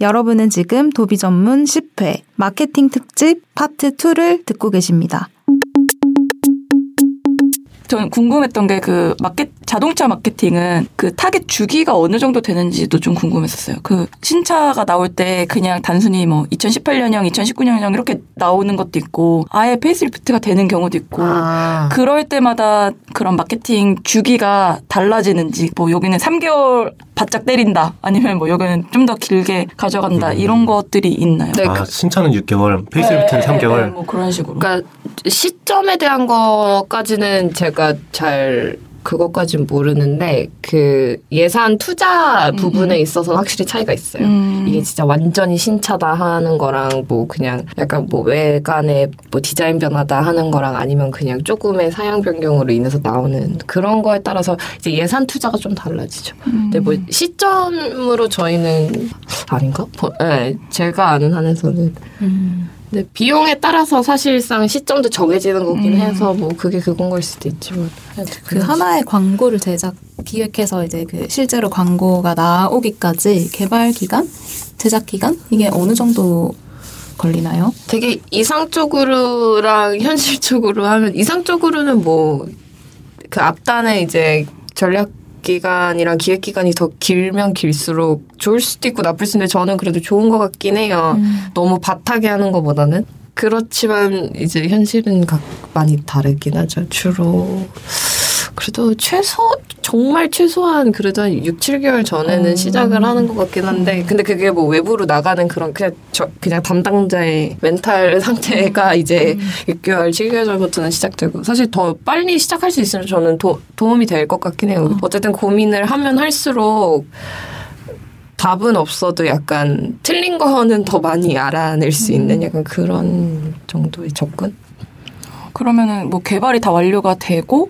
여러분은 지금 도비 전문 10회 마케팅 특집 파트 2를 듣고 계십니다. 저는 궁금했던 게 그 마켓 자동차 마케팅은 그 타겟 주기가 어느 정도 되는지도 좀 궁금했었어요. 그 신차가 나올 때 그냥 단순히 뭐 2018년형, 2019년형 이렇게 나오는 것도 있고 아예 facelift가 되는 경우도 있고 아. 그럴 때마다 그런 마케팅 주기가 달라지는지 뭐 여기는 3개월 바짝 때린다 아니면 뭐 여기는 좀 더 길게 가져간다 음. 이런 것들이 있나요? 네, 아, 그- 신차는 6개월, facelift는 네, 3개월. 네, 뭐 그런 식으로. 그러니까 시점에 대한 거까지는 제가 잘 그것까진 모르는데 그 예산 투자 부분에 있어서 확실히 차이가 있어요. 음. 이게 진짜 완전히 신차다 하는 거랑 뭐 그냥 약간 뭐 외관에 뭐 디자인 변화다 하는 거랑 아니면 그냥 조금의 사양 변경으로 인해서 나오는 그런 거에 따라서 이제 예산 투자가 좀 달라지죠. 근데 뭐 시점으로 저희는 아닌가? 뭐, 네, 제가 아는 한에서는 근데 비용에 따라서 사실상 시점도 정해지는 거긴 음. 해서 뭐 그게 그건 걸 수도 있지만 그 하나의 광고를 제작 기획해서 이제 그 실제로 광고가 나오기까지 개발 기간, 제작 기간 이게 어느 정도 걸리나요? 되게 이상적으로랑 현실적으로 하면 이상적으로는 뭐 그 앞단에 이제 전략 기간이랑 기획 기간이 더 길면 길수록 좋을 수도 있고 나쁠 수도 있는데 저는 그래도 좋은 것 같긴 해요. 너무 바타게 하는 것보다는 그렇지만 이제 현실은 각 많이 다르긴 하죠. 주로 그래도 최소 정말 최소한 그래도 한 6, 7개월 전에는 음. 시작을 하는 것 같긴 한데 근데 그게 뭐 외부로 나가는 그런 그냥 저 그냥 담당자의 멘탈 상태가 이제 6개월, 7개월 전부터는 시작되고 사실 더 빨리 시작할 수 있으면 저는 도, 도움이 될 것 같긴 해요. 어쨌든 고민을 하면 할수록 답은 없어도 약간 틀린 거는 더 많이 알아낼 수 있는 약간 그런 정도의 접근? 그러면은 뭐 개발이 다 완료가 되고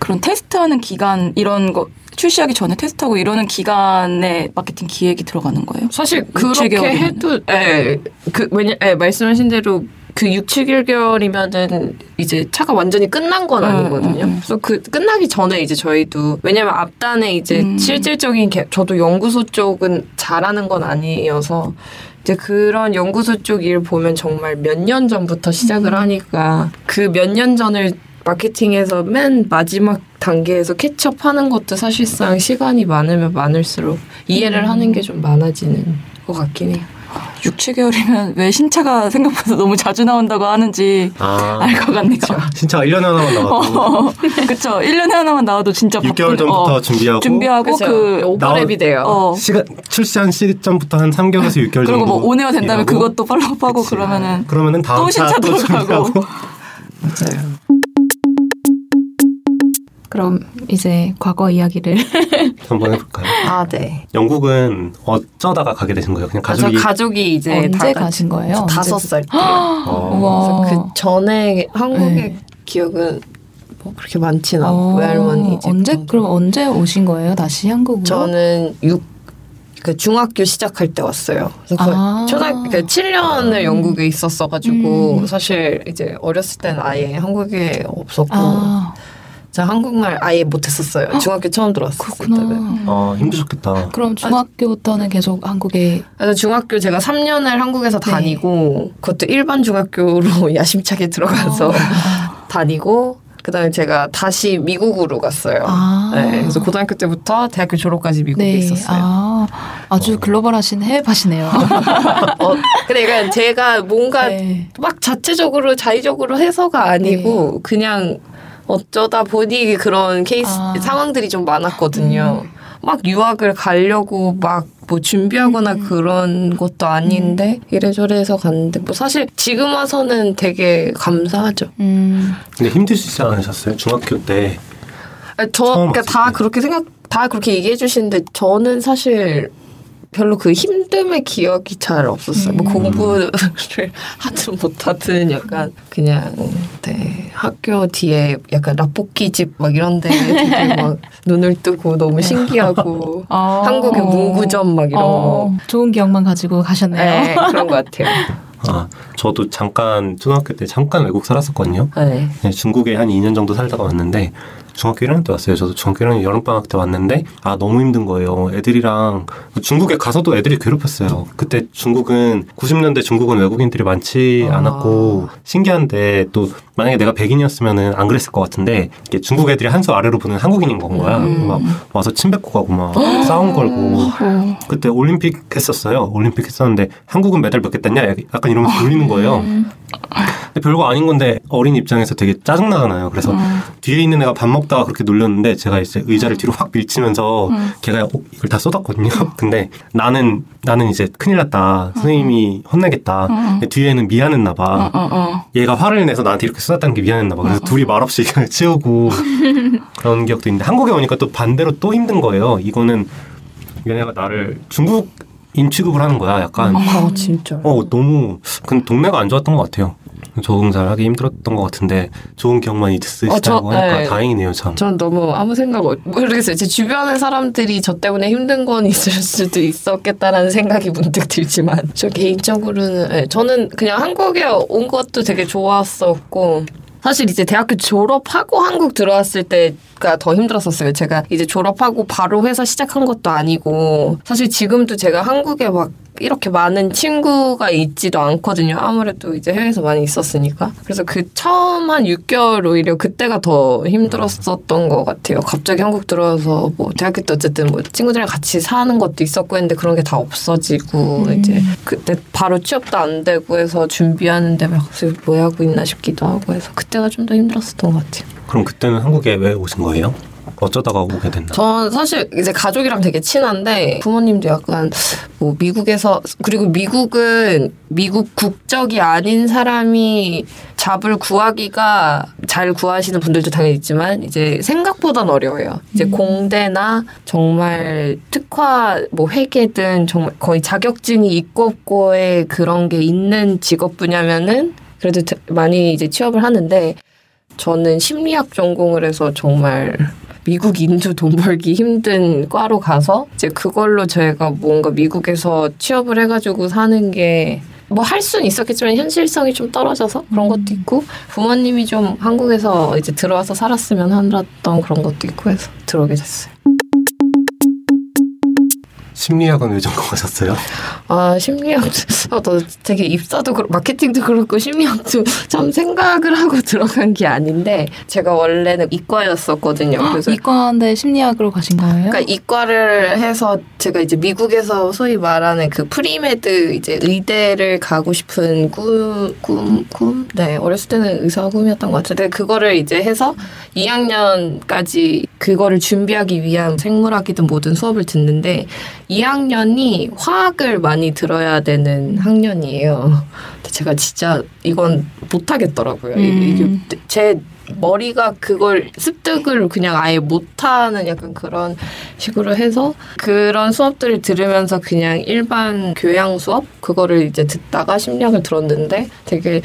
그런 테스트하는 기간 이런 거 출시하기 전에 테스트하고 이러는 기간에 마케팅 기획이 들어가는 거예요? 사실 육, 그렇게. 해도 예, 그 왜냐 예, 말씀하신 대로 그 6, 7개월이면은 이제 차가 완전히 끝난 건 음, 아니거든요. 음, 음. 그래서 그 끝나기 전에 이제 저희도 왜냐면 앞단에 이제 음. 실질적인 개, 저도 연구소 쪽은 잘하는 건 아니어서 이제 그런 연구소 쪽 일 보면 정말 몇 년 전부터 시작을 하니까 그 몇 년 전을 마케팅에서 맨 마지막 단계에서 캐치업하는 것도 사실상 시간이 많으면 많을수록 이해를 하는 게 좀 많아지는 것 같긴 해요. 6, 7개월이면 왜 신차가 생각보다 너무 자주 나온다고 하는지 아, 알것 같네요. 신차가 1년에 하나만 나와도 어, 그쵸. 1년에 하나만 나와도 진짜 6개월 바쁜- 전부터 어, 준비하고 준비하고 그죠? 그 오버랩이 돼요. 어, 시간 출시한 시점부터 한 3개월에서 6개월 정도 그리고 뭐 오네어 된다면 일하고 그것도 팔로우하고 그러면은 그러면은 다음 또 신차 들어가고. 준비하고 맞아요. 그럼 이제 과거 이야기를 한번 해볼까요? 아, 네. 영국은 어쩌다가 가게 되신 거예요? 그냥 가족이, 가족이 가족이 이제 언제 다 가신 거예요? 저 다섯? 살 때. 어, 우와. 그래서 그 전에 한국의 네. 기억은 뭐 그렇게 많진 않고 어, 외할머니 이제 언제 그 그럼 언제 오신 거예요? 다시 한국으로? 저는 6, 그 중학교 시작할 때 왔어요. 그래서 아. 초등학교 그 7년을 영국에 있었어가지고 음. 사실 이제 어렸을 때는 아예 한국에 없었고 아 제가 한국말 아예 못했었어요. 중학교 처음 들어왔을 때는. 그렇구나. 어, 힘드셨겠다. 그럼 중학교부터는 계속 한국에 그래서 중학교 제가 3년을 한국에서 네. 다니고 그것도 일반 중학교로 야심차게 들어가서 다니고 그다음에 제가 다시 미국으로 갔어요. 아. 네, 그래서 고등학교 때부터 대학교 졸업까지 미국에 있었어요. 아, 아주 글로벌하신 해외파시네요. 어, 근데 그러니까 제가 뭔가 네. 막 자체적으로 자의적으로 해서가 아니고 그냥 어쩌다 보니 그런 케이스 아. 상황들이 좀 많았거든요. 막 유학을 가려고 막 뭐 준비하거나 그런 것도 아닌데 이래저래 해서 갔는데 뭐 사실 지금 와서는 되게 감사하죠. 음, 근데 힘드시지 않으셨어요? 중학교 때 아, 저 그러니까 다 때. 그렇게 생각 다 그렇게 얘기해 주시는데 저는 사실 별로 그 힘듦의 기억이 잘 없었어요. 뭐 음. 공부를 하든 못하든 약간 그냥 네, 학교 뒤에 약간 라볶이 집 막 이런데 되게 막 눈을 뜨고 너무 신기하고 어. 한국의 문구점 막 이런 어, 좋은 기억만 가지고 가셨네요. 네, 그런 것 같아요. 아, 저도 잠깐 초등학교 때 잠깐 외국 살았었거든요. 네. 네, 중국에 한 2년 정도 살다가 왔는데 중학교 1학년 때 왔어요. 저도 중학교 1학년 여름방학 때 왔는데 아 너무 힘든 거예요. 애들이랑 중국에 가서도 애들이 괴롭혔어요. 그때 중국은 90년대 중국은 외국인들이 많지 아. 않았고 신기한데 또 만약에 내가 백인이었으면은 안 그랬을 것 같은데 중국 애들이 한 수 아래로 보는 한국인인 건 거야. 음. 막 와서 침 뱉고 가고 막 싸움 걸고 그때 올림픽 했었어요. 올림픽 했었는데 한국은 메달 몇 개 땄냐? 약간 이러면서 놀리는 거예요. 근데 별거 아닌 건데 어린 입장에서 되게 짜증나잖아요. 그래서 뒤에 있는 애가 밥 먹다가 그렇게 놀렸는데 제가 이제 의자를 뒤로 확 밀치면서 걔가 어, 이걸 다 쏟았거든요. 근데 나는 나는 이제 큰일 났다. 선생님이 혼내겠다. 근데 뒤에는 미안했나 봐. 어, 어. 얘가 화를 내서 나한테 이렇게 쏟았다는 게 미안했나 봐. 그래서 둘이 말없이 이걸 치우고 그런 기억도 있는데 한국에 오니까 또 반대로 또 힘든 거예요. 이거는 얘네가 나를 중국 인 취급을 하는 거야. 약간 아 진짜. 어 너무 근 동네가 안 좋았던 것 같아요. 적응 잘 하기 힘들었던 것 같은데 좋은 기억만 있으시다고 어, 저- 하니까 네. 다행이네요 참. 전 너무 아무 생각 없, 모르겠어요. 제 주변의 사람들이 저 때문에 힘든 건 있을 수도 있었겠다라는 생각이 문득 들지만 저 개인적으로는 네, 저는 그냥 한국에 온 것도 되게 좋았었고 사실 이제 대학교 졸업하고 한국 들어왔을 때 가 더 힘들었었어요. 제가 이제 졸업하고 바로 회사 시작한 것도 아니고 사실 지금도 제가 한국에 막 이렇게 많은 친구가 있지도 않거든요. 아무래도 이제 해외에서 많이 있었으니까. 그래서 그 처음 한 6개월 오히려 그때가 더 힘들었었던 것 같아요. 갑자기 한국 들어와서 뭐 대학교 때 어쨌든 뭐 친구들이랑 같이 사는 것도 있었고 했는데 그런 게 다 없어지고 이제 그때 바로 취업도 안 되고 해서 준비하는데 막 뭐 하고 있나 싶기도 하고 해서 그때가 좀 더 힘들었었던 것 같아요. 그럼 그때는 한국에 왜 오신 거예요? 어쩌다가 오게 됐나? 전 사실 이제 가족이랑 되게 친한데 부모님도 약간 뭐 미국에서 그리고 미국은 미국 국적이 아닌 사람이 잡을 구하기가 잘 구하시는 분들도 당연히 있지만 이제 생각보단 어려워요. 이제 공대나 정말 특화 뭐 회계든 정말 거의 자격증이 있고 없고의 그런 게 있는 직업 분야면은 그래도 되- 많이 이제 취업을 하는데 저는 심리학 전공을 해서 정말 미국 인도 돈 벌기 힘든 과로 가서 이제 그걸로 저희가 뭔가 미국에서 취업을 해가지고 사는 게 뭐 할 수는 있었겠지만 현실성이 좀 떨어져서 그런 것도 있고 부모님이 좀 한국에서 이제 들어와서 살았으면 한다던 그런 것도 있고 해서 들어오게 됐어요. 심리학은 왜 전공하셨어요? 아 심리학 어, 너 되게 입사도 그렇고 마케팅도 그렇고 심리학도 참 생각을 하고 들어간 게 아닌데 제가 원래는 이과였었거든요. 그래서 이과인데 심리학으로 가신 거예요? 그러니까 이과를 해서 제가 이제 미국에서 소위 말하는 그 pre-med 이제 의대를 가고 싶은 꿈, 꿈, 꿈? 네, 어렸을 때는 의사가 꿈이었던 것 같은데 그거를 이제 해서 2학년까지 그거를 준비하기 위한 생물학이든 뭐든 수업을 듣는데 2학년이 화학을 많이 들어야 되는 학년이에요. 제가 진짜 이건 못하겠더라고요. 이게 음. 제 머리가 그걸 습득을 그냥 아예 못하는 약간 그런 식으로 해서 그런 수업들을 들으면서 그냥 일반 교양 수업 그거를 이제 듣다가 심리학을 들었는데 되게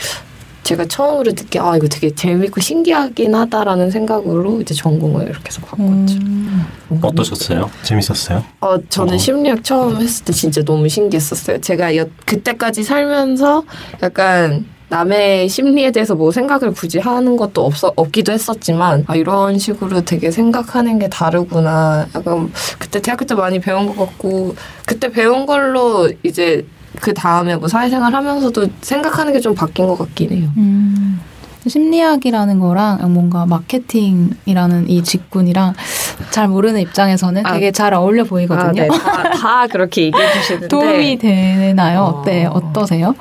제가 처음으로 듣기 아 이거 되게 재밌고 신기하긴 하다라는 생각으로 이제 전공을 이렇게 해서 바꿨죠. 음. 어떠셨어요? 재밌었어요? 어, 저는 어. 심리학 처음 했을 때 진짜 너무 신기했었어요. 제가 여, 그때까지 살면서 약간 남의 심리에 대해서 뭐 생각을 굳이 하는 것도 없어, 없기도 했었지만, 아, 이런 식으로 되게 생각하는 게 다르구나. 약간 그때 대학교 때 많이 배운 것 같고, 그때 배운 걸로 이제 그 다음에 뭐 사회생활 하면서도 생각하는 게 좀 바뀐 것 같긴 해요. 음. 심리학이라는 거랑 뭔가 마케팅이라는 이 직군이랑 잘 모르는 입장에서는 아. 되게 잘 어울려 보이거든요. 아, 네. 다, 다 그렇게 얘기해 주시는데. 도움이 되나요? 어. 어때? 어떠세요?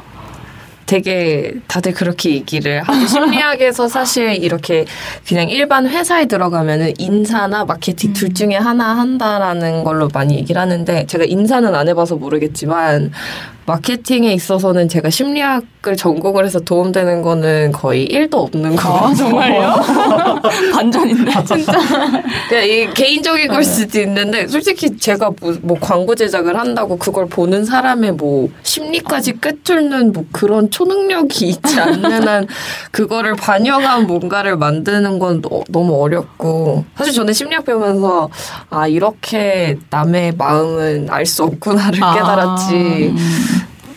되게 다들 그렇게 얘기를 하고 심리학에서 사실 이렇게 그냥 일반 회사에 들어가면은 인사나 마케팅 둘 중에 하나 한다라는 걸로 많이 얘기를 하는데 제가 인사는 안 해봐서 모르겠지만 마케팅에 있어서는 제가 심리학을 전공을 해서 도움되는 거는 거의 1도 없는 거 아, 정말요? 반전인데. 진짜. 그냥 이 개인적인 걸 수도 있는데 솔직히 제가 뭐, 뭐 광고 제작을 한다고 그걸 보는 사람의 뭐 심리까지 꿰뚫는 뭐 그런 초능력이 있지 않는 한 그거를 반영한 뭔가를 만드는 건 너, 너무 어렵고 사실 저는 심리학 배우면서 아 이렇게 남의 마음은 알 수 없구나를 아. 깨달았지.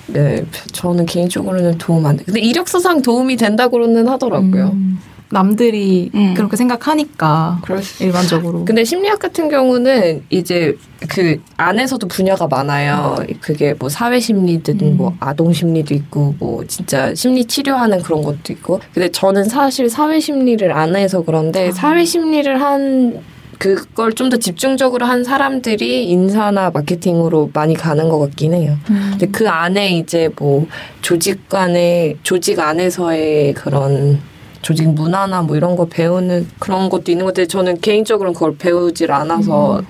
네, 저는 개인적으로는 도움 안 돼. 근데 이력서상 도움이 된다고는 하더라고요. 음. 남들이 음. 그렇게 생각하니까 수 일반적으로. 근데 심리학 같은 경우는 이제 그 안에서도 분야가 많아요. 그게 뭐 사회 심리든 음. 뭐 아동 심리도 있고 뭐 진짜 심리 치료하는 그런 것도 있고. 근데 저는 사실 사회 심리를 안 해서 그런데 사회 심리를 한 그걸 좀 더 집중적으로 한 사람들이 인사나 마케팅으로 많이 가는 것 같긴 해요. 음. 근데 그 안에 이제 뭐 조직 간의 조직 안에서의 그런 조직 문화나 뭐 이런 거 배우는 그런 것도 있는 것 같아요. 저는 개인적으로는 그걸 배우질 않아서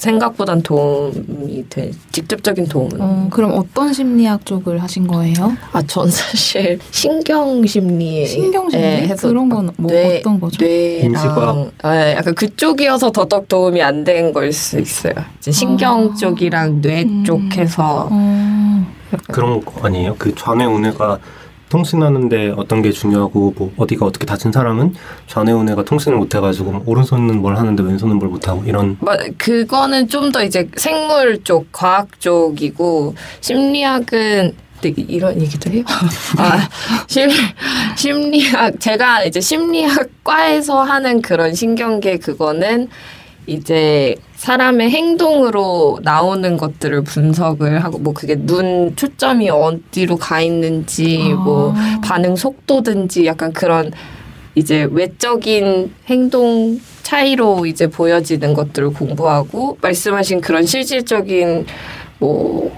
생각보단 도움이 돼. 직접적인 도움은. 어, 그럼 어떤 심리학 쪽을 하신 거예요? 아, 전 사실 신경 심리에 신경 심리? 예, 해서 그런 건뭐 뇌- 어떤 거죠? 뇌랑 예, 약간 그쪽이어서 더더욱 도움이 안 된 걸 수 있어요. 이제 신경 아. 쪽이랑 뇌 음. 쪽 해서 어, 그런 거 아니에요? 그 좌뇌 우뇌가 통신하는데 어떤 게 중요하고 뭐 어디가 어떻게 다친 사람은 좌뇌 우뇌가 통신을 못 해가지고 뭐 오른손은 뭘 하는데 왼손은 뭘 못하고 이런 뭐, 그거는 좀 더 이제 생물 쪽, 과학 쪽이고 심리학은 이런 얘기도 해요. 아, 심, 심리학 제가 이제 심리학과에서 하는 그런 신경계 그거는 이제 사람의 행동으로 나오는 것들을 분석을 하고 뭐 그게 눈 초점이 어디로 가 있는지 뭐 아. 반응 속도든지 약간 그런 이제 외적인 행동 차이로 이제 보여지는 것들을 공부하고 말씀하신 그런 실질적인 뭐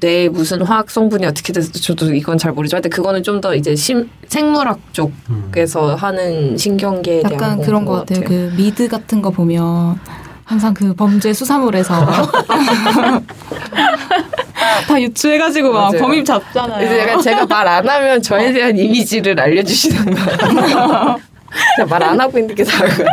뇌 무슨 화학 성분이 어떻게 돼서 저도 이건 잘 모르지만 근데 그거는 좀 더 이제 심, 생물학 쪽에서 하는 신경계에 대한 약간 그런 것 공부 같아요. 그 미드 같은 거 보면 항상 그 범죄 수사물에서 다 유추해가지고 막 맞아요. 범인 잡잖아요. 이제 약간 제가 말 안 하면 저에 대한 이미지를 알려주시는 거예요. 말안 하고 있는 게 다른 거예요.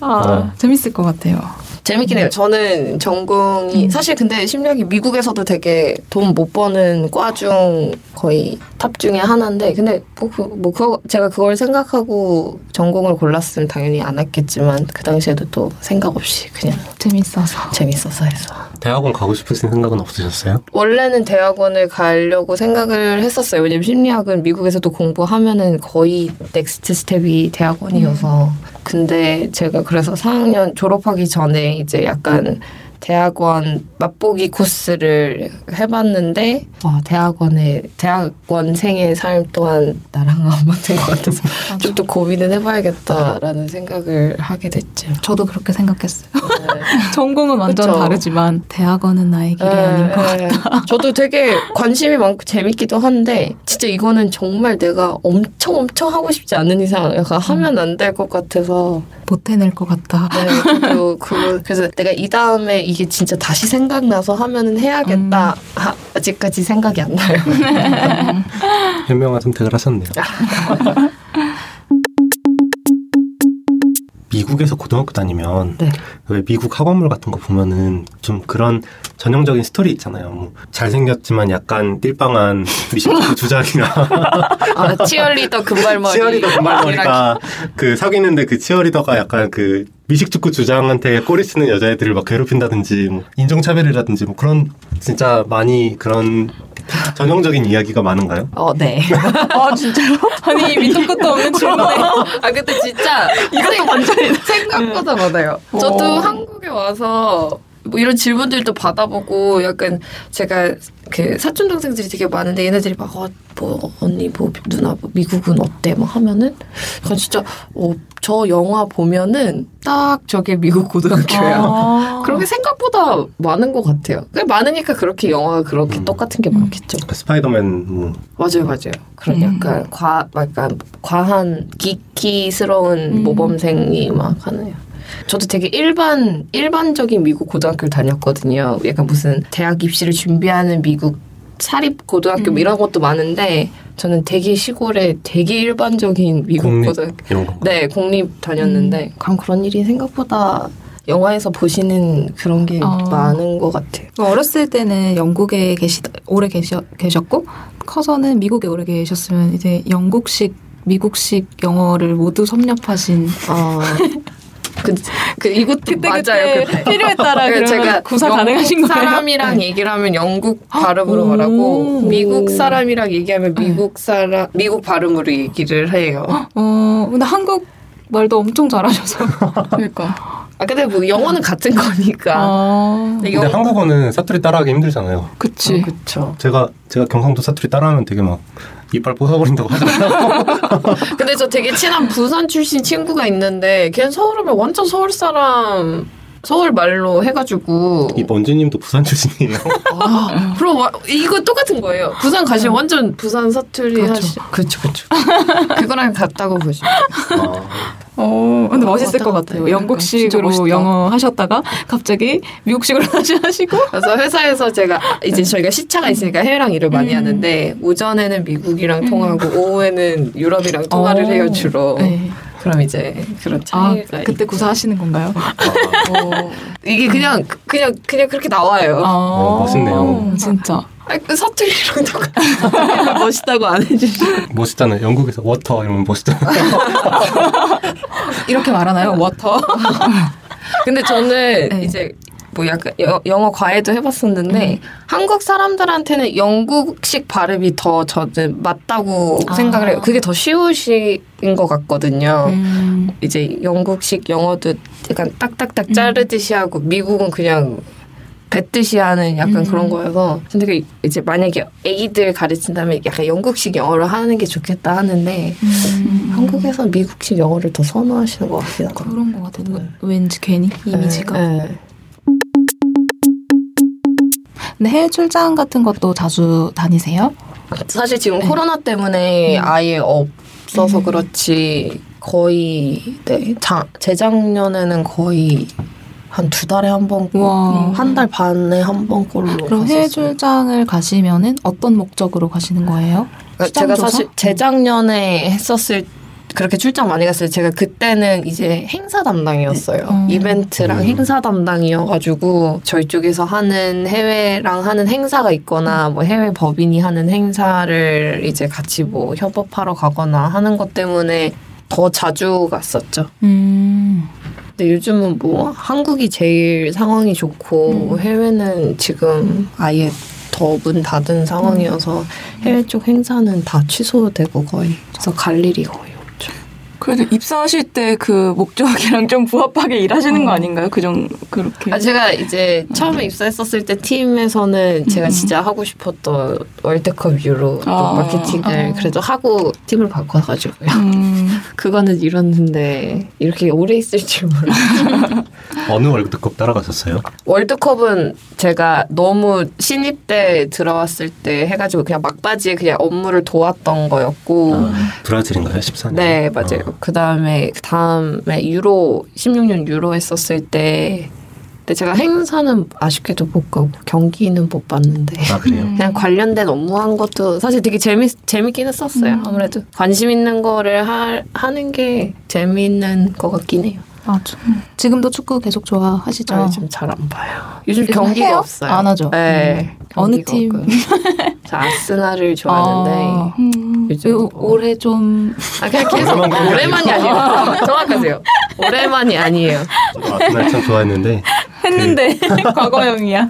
아, 재밌을 것 같아요. 재밌긴 해요. 저는 전공이 사실 근데 심리학이 미국에서도 되게 돈 못 버는 과 중 거의 탑 중에 하나인데 근데 뭐, 그, 뭐 그거 제가 그걸 생각하고 전공을 골랐으면 당연히 안 했겠지만 그 당시에도 또 생각 없이 그냥 재밌어서. 재밌어서 해서 대학원 가고 싶으신 생각은 없으셨어요? 원래는 대학원을 가려고 생각을 했었어요. 왜냐면 심리학은 미국에서도 공부하면은 거의 next step이 대학원이어서. 근데 제가 그래서 4학년 졸업하기 전에 이제 약간 대학원 맛보기 코스를 해봤는데 와 대학원의 대학원생의 삶 또한 나랑 안 맞는 것 같아서 좀 더 고민은 해봐야겠다라는 생각을 하게 됐죠. 저도 그렇게 생각했어요. 네. 전공은 완전 그쵸. 다르지만 대학원은 나의 길이 아닌 것. 예, 예. 저도 되게 관심이 많고 재밌기도 한데 진짜 이거는 정말 내가 엄청 엄청 하고 싶지 않은 이상 약간 하면 안 될 것 같아서 못 해낼 것 같다. 네, 저도 그거 그래서 내가 이 다음에 이게 진짜 다시 생각나서 하면은 해야겠다 아, 아직까지 생각이 안 나요. 현명한 선택을 하셨네요. 미국에서 고등학교 다니면 네. 왜 미국 학원물 같은 거 보면은 좀 그런 전형적인 스토리 있잖아요. 뭐 잘생겼지만 약간 띨빵한 미식축구 주작이나 아, 치어리더 금발머리 치어리더 금발머리가 그 사귀는데 그 치어리더가 약간 그 미식축구 주장한테 꼬리 쓰는 여자애들을 막 괴롭힌다든지 뭐 인종차별이라든지 뭐 그런 진짜 많이 그런 전형적인 이야기가 많은가요? 어, 네. 아 진짜요? 아니 밑도 끝도 없는 질문에 아 근데 진짜 이것도 반전이다. 생각보다 많아요. 저도 어. 한국에 와서 뭐 이런 질문들도 받아보고 약간 제가 그 사촌 동생들이 되게 많은데 얘네들이 막 어, 뭐 언니 뭐 누나 뭐 미국은 어때 막 하면은 약간 진짜 어, 저 영화 보면은 딱 저게 미국 고등학교예요. 아. 그렇게 생각보다 많은 것 같아요. 많으니까 그렇게 영화가 그렇게 음. 똑같은 게 많겠죠. 그 스파이더맨 뭐 맞아요, 맞아요. 그런 음. 약간 과, 약간 과한 기키스러운 음. 모범생이 막 하네요. 저도 되게 일반 일반적인 미국 고등학교를 다녔거든요. 약간 무슨 대학 입시를 준비하는 미국 사립 고등학교 뭐 음. 이런 것도 많은데 저는 되게 시골에 되게 일반적인 미국 공립 고등학교 이런 거. 네 공립 다녔는데 그럼 그런 일이 생각보다 영화에서 보시는 그런 게 어. 많은 것 같아요. 어렸을 때는 영국에 계시 오래 계셔, 계셨고 커서는 미국에 오래 계셨으면 이제 영국식 미국식 영어를 모두 섭렵하신 아, 그, 그 이것도 맞아요. 그때. 필요에 따라 그러면 구사 가능하신 거예요? 사람이랑 얘기를 하면 영국 발음으로 오. 말하고 미국 사람이랑 얘기하면 미국 사람 미국 발음으로 얘기를 해요. 어 근데 한국 말도 엄청 잘하셔서. 그러니까. 아 근데 뭐 영어는 같은 거니까. 아. 근데 근데 한국어는 사투리 따라하기 힘들잖아요. 그치. 그렇죠. 제가 제가 경상도 사투리 따라하면 되게 막 이빨 부숴버린다고 하잖아요. 근데 저 되게 친한 부산 출신 친구가 있는데 걔는 서울 오면 완전 서울 사람 서울 말로 해가지고 이 먼지님도 부산 출신이에요. 아, 그럼 와, 이거 똑같은 거예요. 부산 가시면 완전 부산 사투리 그렇죠. 하시. 그렇죠, 그렇죠. 그거랑 같다고 보시면. 아, 어, 근데 어, 멋있을 것 같아요. 영국식으로. 영어 하셨다가 갑자기 미국식으로 다시 하시고. 그래서 회사에서 제가 이제 저희가 시차가 있으니까 해외랑 일을 많이 음. 하는데 오전에는 미국이랑 통하고 오후에는 유럽이랑 통화를 어. 해요 주로. 네. 그럼 이제 그런 아, 차이가 그때 구사하시는 건가요? 있고 이게 그냥 그냥 그냥 그렇게 나와요. 아, 어, 멋있네요. 진짜. 그 사투리랑 똑같아. 멋있다고 안 해주시. 멋있잖아요. 영국에서 water 이러면 멋있잖아요. 이렇게 말하나요? water. 근데 저는 네. 이제 뭐 약간 여- 영어 과외도 해봤었는데 한국 사람들한테는 영국식 발음이 더 저는 맞다고 아. 생각을 해요. 그게 더 쉬우신 것 같거든요. 음. 이제 영국식 영어도 약간 딱딱딱 자르듯이 하고 미국은 그냥 뱉듯이 하는 약간 음. 그런 거여서 근데 그 이제 만약에 애기들 가르친다면 약간 영국식 영어를 하는 게 좋겠다 하는데 음. 한국에서 미국식 영어를 더 선호하시는 것 같긴 하고 그런 것 같아요. 왠지 괜히 이미지가. 네. 근데 해외 출장 같은 것도 자주 다니세요? 사실 지금 네. 코로나 때문에 음. 아예 없어서 음. 그렇지 거의 네 자, 재작년에는 거의 한 두 달에 한 번, 와. 한달 반에 한 번꼴로. 그럼 해외 출장을 가시면은 어떤 목적으로 가시는 거예요? 그러니까 제가 조사? 사실 재작년에 했었을 그렇게 출장 많이 갔어요. 제가 그때는 이제 행사 담당이었어요. 음. 이벤트랑 음. 행사 담당이어가지고 저희 쪽에서 하는 해외랑 하는 행사가 있거나 뭐 해외 법인이 하는 행사를 이제 같이 뭐 협업하러 가거나 하는 것 때문에 더 자주 갔었죠. 음. 근데 요즘은 뭐 한국이 제일 상황이 좋고 음. 해외는 지금 아예 더 문 닫은 상황이어서 해외 쪽 행사는 다 취소되고 거의 그래서 갈 일이 거의. 그래도 입사하실 때 그 목적이랑 좀 부합하게 일하시는 거 아닌가요? 그정 그렇게. 아 제가 이제 처음에 입사했었을 때 팀에서는 제가 음. 진짜 하고 싶었던 월드컵 유로 쪽 아. 마케팅을 아. 그래도 하고 팀을 바꿔가지고요. 음, 그거는 이뤘는데 이렇게 오래 있을 줄 몰랐어요. 어느 월드컵 따라가셨어요? 월드컵은 제가 너무 신입 때 들어왔을 때 해가지고 그냥 막바지에 그냥 업무를 도왔던 거였고 아, 브라질인가요? 14년? 네 맞아요. 그 다음에 그 다음에 유로 16년 유로 했었을 때 근데 제가 행사는 아쉽게도 못 가고 경기는 못 봤는데 아, 그래요? 음. 그냥 관련된 업무 한 것도 사실 되게 재밌 재밌긴 했었어요. 음. 아무래도 관심 있는 거를 하, 하는 게 재밌는 것 같긴 해요. 맞아. 지금도 축구 계속 좋아하시죠? 아, 요즘 잘 안 봐요. 요즘 경기가 해요? 없어요. 안 하죠? 네. 음. 어느 팀? 저 아스날을 좋아하는데 아. 음. 요즘 요- 뭐- 올해 좀 아 그냥 계속 오랜만이 아니에요. 정확하세요. 오랜만이 아니에요. 아스날 참 좋아했는데 했는데 과거형이야.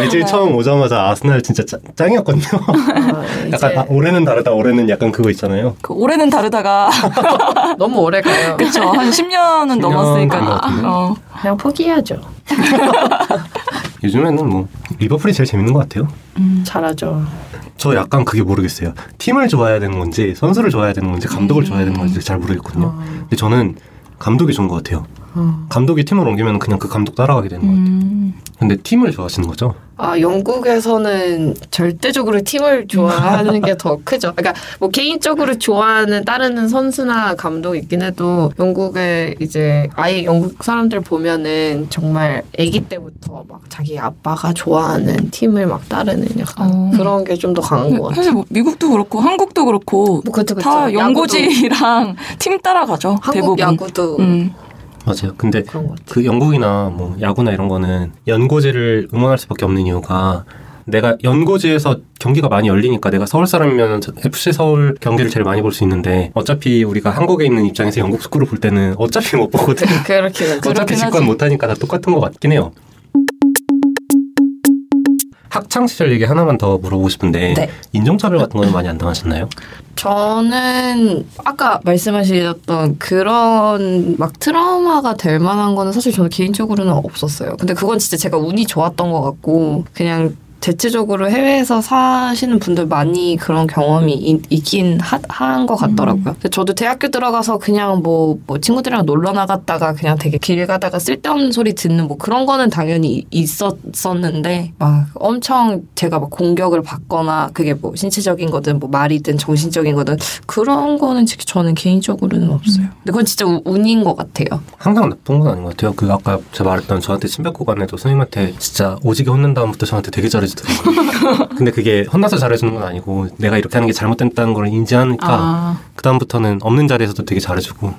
외질 처음 오자마자 아스날 진짜 짜- 짱이었거든요. 아, 약간 아, 올해는 다르다. 올해는 약간 그거 있잖아요. 그 올해는 다르다가 너무 오래 가요. 그쵸 한 10년은 10년 넘었으니까. 어. 그냥 포기하죠. 요즘에는 뭐 리버풀이 제일 재밌는 것 같아요. 잘하죠. 저 약간 그게 모르겠어요. 팀을 좋아해야 되는 건지 선수를 좋아해야 되는 건지 감독을 좋아해야 되는 건지 잘 모르겠거든요. 근데 저는 감독이 좋은 것 같아요. 어. 감독이 팀을 옮기면 그냥 그 감독 따라가게 되는 것 같아요. 음. 근데 팀을 좋아하시는 거죠? 아 영국에서는 절대적으로 팀을 좋아하는 게 더 크죠. 그러니까 뭐 개인적으로 좋아하는 따르는 선수나 감독 있긴 해도 영국에 이제 아예 영국 사람들 보면은 정말 아기 때부터 막 자기 아빠가 좋아하는 팀을 막 따르는 약간 어. 그런 게 좀 더 강한 것 같아요. 사실 뭐 미국도 그렇고 한국도 그렇고 뭐 그쵸, 그쵸. 다 연고지랑 팀 따라가죠. 한국 대부분. 야구도 음. 맞아요. 근데 것 같아요. 그 영국이나 뭐 야구나 이런 거는 연고지를 응원할 수밖에 없는 이유가 내가 연고지에서 경기가 많이 열리니까 내가 서울 사람이면 FC 서울 경기를 제일 많이 볼 수 있는데 어차피 우리가 한국에 있는 입장에서 영국 축구를 볼 때는 어차피 못 보거든. 그렇긴. 어차피 그렇긴 직관. 못 하니까 다 똑같은 것 같긴 해요. 학창 시절 얘기 하나만 더 물어보고 싶은데 네. 인종차별 같은 거는 많이 안 당하셨나요? 저는 아까 말씀하셨던 그런 막 트라우마가 될 만한 거는 사실 저는 개인적으로는 없었어요. 근데 그건 진짜 제가 운이 좋았던 것 같고 그냥 대체적으로 해외에서 사시는 분들 많이 그런 경험이 있, 있긴 한 것 같더라고요. 근데 저도 대학교 들어가서 그냥 뭐, 뭐 친구들이랑 놀러 나갔다가 그냥 되게 길 가다가 쓸데없는 소리 듣는 뭐 그런 거는 당연히 있었었는데 막 엄청 제가 막 공격을 받거나 그게 뭐 신체적인 거든 뭐 말이든 정신적인 거든 그런 거는 지- 저는 개인적으로는 없어요. 근데 그건 진짜 우- 운인 것 같아요. 항상 나쁜 건 아닌 것 같아요. 그 아까 제가 말했던 저한테 침뱉 구간에도 선생님한테 진짜 오지게 혼낸 다음부터 저한테 되게 잘해 주더라고요. 근데 그게 혼나서 잘해주는 건 아니고 내가 이렇게 하는 게 잘못됐다는 걸 인지하니까 아, 그 다음부터는 없는 자리에서도 되게 잘해주고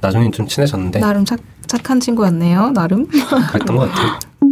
나중엔 좀 친해졌는데 나름 착, 착한 친구였네요. 나름. 그랬던 것 같아요.